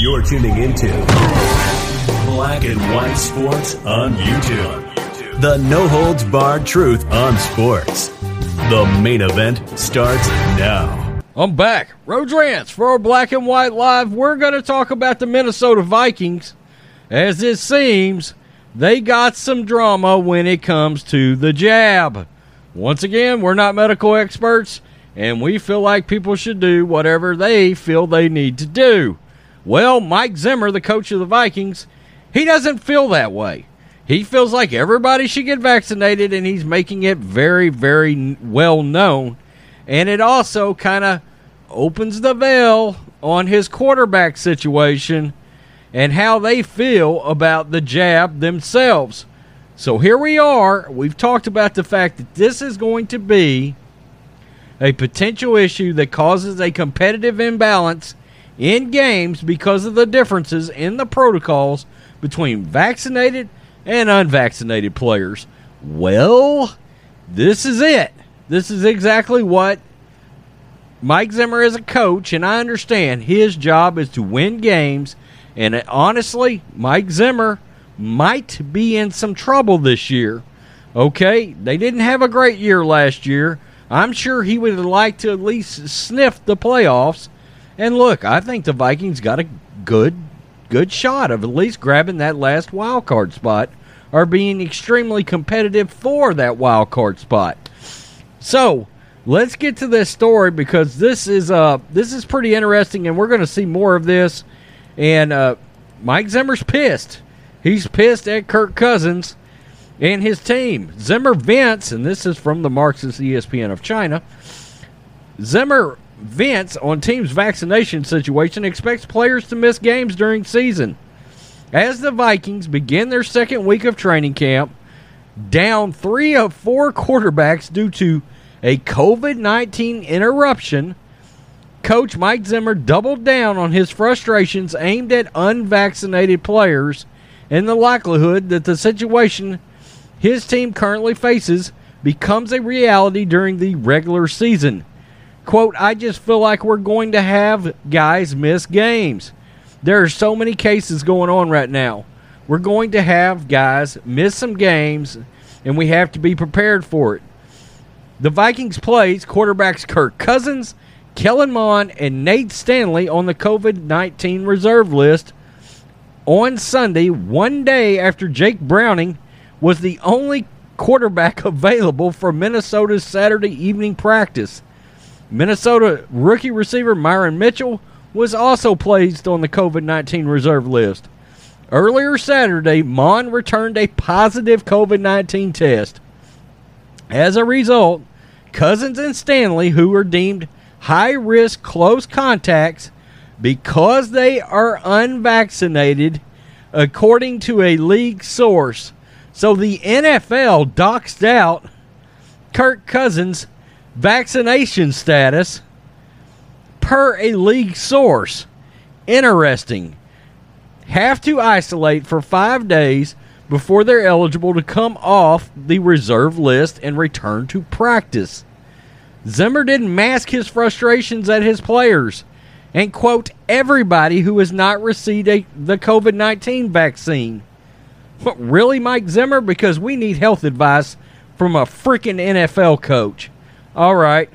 You're tuning into Black and White Sports on YouTube. The no holds barred truth on sports. The main event starts now. I'm back. Road Rants for Black and White Live. We're going to talk about the Minnesota Vikings. As it seems, they got some drama when it comes to the jab. Once again, we're not medical experts, and we feel like people should do whatever they feel they need to do. Well, Mike Zimmer, the coach of the Vikings, he doesn't feel that way. He feels like everybody should get vaccinated, and he's making it very, very well known. And it also kind of opens the veil on his quarterback situation and how they feel about the jab themselves. So here we are. We've talked about the fact that this is going to be a potential issue that causes a competitive imbalance in games because of the differences in the protocols between vaccinated and unvaccinated players. Well, this is it. This is exactly what Mike Zimmer is a coach, and I understand his job is to win games. And honestly, Mike Zimmer might be in some trouble this year. Okay, they didn't have a great year last year. I'm sure he would like to at least sniff the playoffs. And look, I think the Vikings got a good good shot of at least grabbing that last wild card spot or being extremely competitive for that wild card spot. So, let's get to this story because this is uh this is pretty interesting and we're going to see more of this and uh Mike Zimmer's pissed. He's pissed at Kirk Cousins and his team. Zimmer vents, and this is from the Marxist ESPN of China. Zimmer vents on team's vaccination situation, expects players to miss games during season. As the Vikings begin their second week of training camp, down three of four quarterbacks due to a COVID 19 interruption, Coach Mike Zimmer doubled down on his frustrations aimed at unvaccinated players and the likelihood that the situation his team currently faces becomes a reality during the regular season. Quote, I just feel like we're going to have guys miss games. There are so many cases going on right now. We're going to have guys miss some games, and we have to be prepared for it. The Vikings plays quarterbacks Kirk Cousins, Kellen Mond, and Nate Stanley on the COVID 19 reserve list on Sunday, one day after Jake Browning was the only quarterback available for Minnesota's Saturday evening practice. Minnesota rookie receiver Myron Mitchell was also placed on the COVID 19 reserve list. Earlier Saturday, Mond returned a positive COVID 19 test. As a result, Cousins and Stanley, who were deemed high risk close contacts because they are unvaccinated, according to a league source. So the NFL doxed out Kirk Cousins' vaccination status per a league source. Interesting. Have to isolate for five days before they're eligible to come off the reserve list and return to practice. Zimmer didn't mask his frustrations at his players and quote everybody who has not received a, the COVID 19 vaccine. What, really, Mike Zimmer? Because we need health advice from a freaking NFL coach. All right.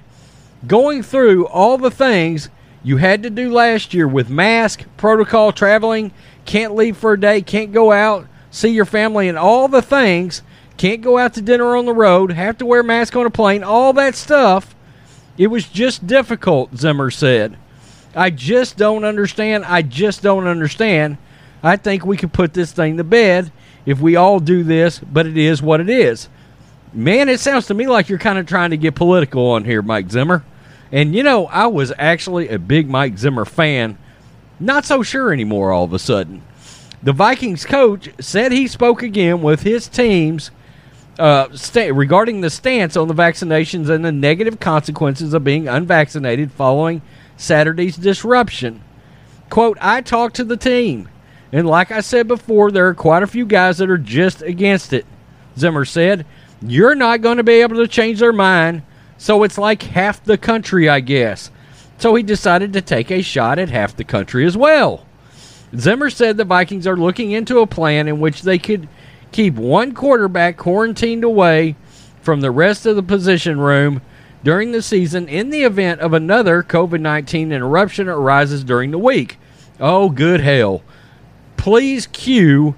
Going through all the things you had to do last year with mask, protocol, traveling, can't leave for a day, can't go out, see your family, and all the things, can't go out to dinner on the road, have to wear mask on a plane, all that stuff. It was just difficult, Zimmer said. I just don't understand. I just don't understand. I think we could put this thing to bed if we all do this, but it is what it is. Man, it sounds to me like you're kind of trying to get political on here, Mike Zimmer. And you know, I was actually a big Mike Zimmer fan. Not so sure anymore all of a sudden. The Vikings coach said he spoke again with his teams uh, regarding the stance on the vaccinations and the negative consequences of being unvaccinated following Saturday's disruption. Quote, I talked to the team, and like I said before, there are quite a few guys that are just against it. Zimmer said, You're not going to be able to change their mind, so it's like half the country, I guess. So he decided to take a shot at half the country as well. Zimmer said the Vikings are looking into a plan in which they could keep one quarterback quarantined away from the rest of the position room during the season in the event of another COVID 19 interruption arises during the week. Oh, good hell. Please cue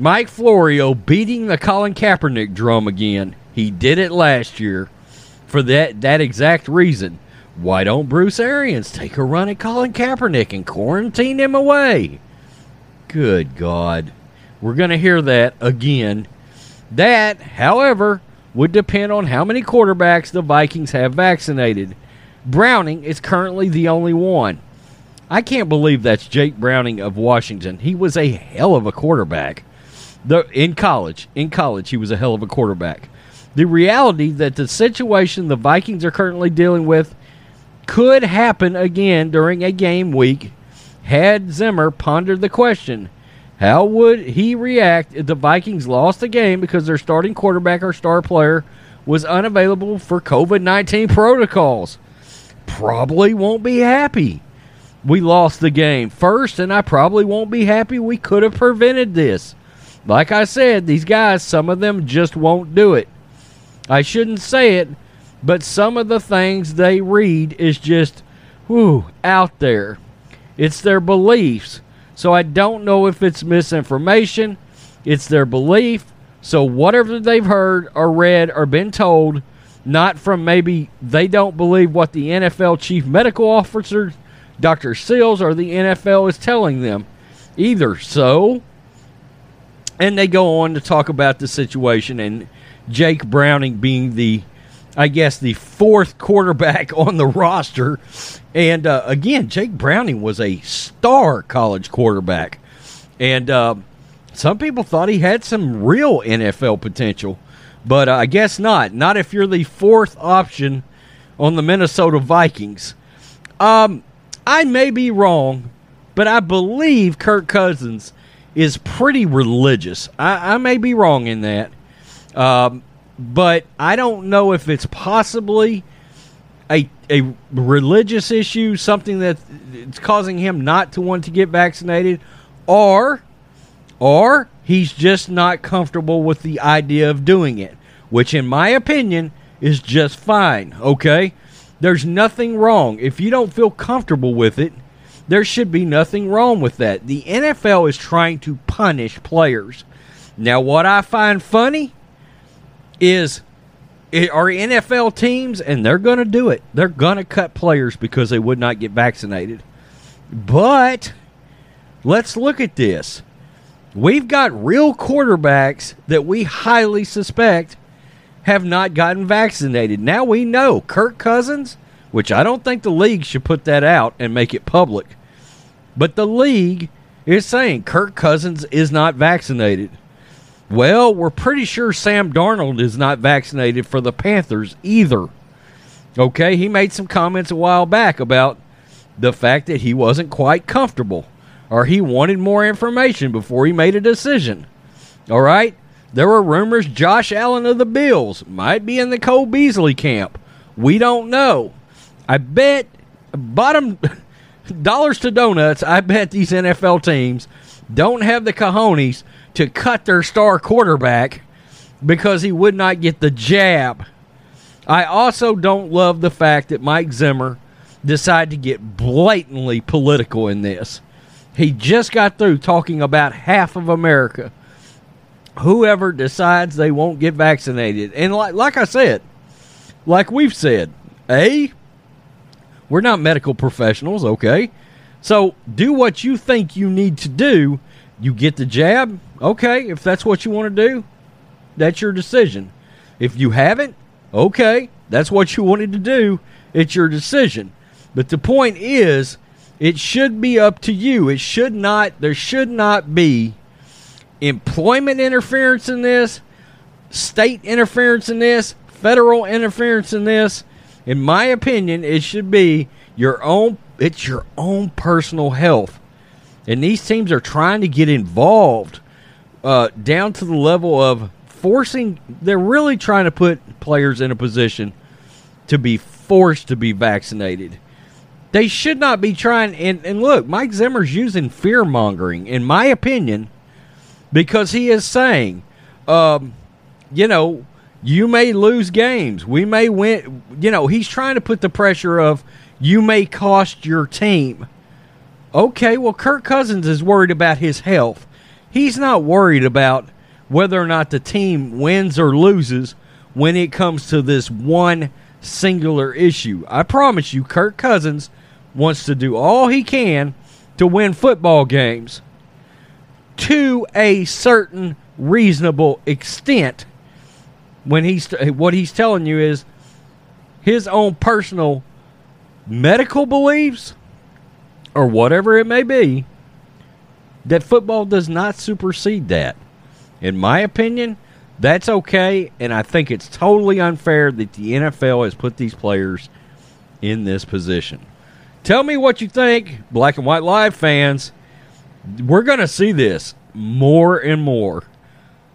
Mike Florio beating the Colin Kaepernick drum again. He did it last year for that, that exact reason. Why don't Bruce Arians take a run at Colin Kaepernick and quarantine him away? Good God. We're going to hear that again. That, however, would depend on how many quarterbacks the Vikings have vaccinated. Browning is currently the only one. I can't believe that's Jake Browning of Washington. He was a hell of a quarterback. The, in college, in college, he was a hell of a quarterback. The reality that the situation the Vikings are currently dealing with could happen again during a game week had Zimmer pondered the question how would he react if the Vikings lost the game because their starting quarterback or star player was unavailable for COVID 19 protocols? Probably won't be happy. We lost the game first, and I probably won't be happy we could have prevented this. Like I said, these guys, some of them just won't do it. I shouldn't say it, but some of the things they read is just, whew, out there. It's their beliefs. So I don't know if it's misinformation, it's their belief. So whatever they've heard or read or been told, not from maybe they don't believe what the NFL chief medical officer, Dr. Sills, or the NFL is telling them. Either so, and they go on to talk about the situation and Jake Browning being the I guess, the fourth quarterback on the roster. And uh, again, Jake Browning was a star college quarterback. And uh, some people thought he had some real NFL potential, but uh, I guess not. Not if you're the fourth option on the Minnesota Vikings. Um, I may be wrong, but I believe Kirk Cousins is pretty religious. I, I may be wrong in that. Um, but I don't know if it's possibly a a religious issue, something that it's causing him not to want to get vaccinated, or or he's just not comfortable with the idea of doing it, which in my opinion is just fine, okay? There's nothing wrong. If you don't feel comfortable with it, there should be nothing wrong with that. The NFL is trying to punish players. Now, what I find funny is eh, our NFL teams, and they're going to do it. They're going to cut players because they would not get vaccinated. But let's look at this. We've got real quarterbacks that we highly suspect have not gotten vaccinated. Now we know Kirk Cousins, which I don't think the league should put that out and make it public, but the league is saying Kirk Cousins is not vaccinated. Well, we're pretty sure Sam Darnold is not vaccinated for the Panthers either. Okay, he made some comments a while back about the fact that he wasn't quite comfortable or he wanted more information before he made a decision. All right? There were rumors Josh Allen of the Bills might be in the Cole Beasley camp. We don't know. I bet bottom dollars to donuts, I bet these NFL teams don't have the cojones to cut their star quarterback because he would not get the jab. I also don't love the fact that Mike Zimmer decided to get blatantly political in this. He just got through talking about half of America. Whoever decides they won't get vaccinated. And like, like I said, like we've said, A, we're not medical professionals, okay? So do what you think you need to do. You get the jab, okay, if that's what you want to do, that's your decision. If you haven't, okay, that's what you wanted to do. It's your decision. But the point is, it should be up to you. It should not, there should not be employment interference in this, state interference in this, federal interference in this. In my opinion, it should be your own, it's your own personal health. And these teams are trying to get involved uh, down to the level of forcing, they're really trying to put players in a position to be forced to be vaccinated. They should not be trying. And, and look, Mike Zimmer's using fear mongering, in my opinion, because he is saying, um, you know, you may lose games. We may win. You know, he's trying to put the pressure of you may cost your team. Okay, well, Kirk Cousins is worried about his health. He's not worried about whether or not the team wins or loses when it comes to this one singular issue. I promise you, Kirk Cousins wants to do all he can to win football games to a certain reasonable extent. When he's what he's telling you is his own personal medical beliefs or whatever it may be that football does not supersede that. In my opinion, that's okay, and I think it's totally unfair that the NFL has put these players in this position. Tell me what you think, Black and White Live fans. We're going to see this more and more.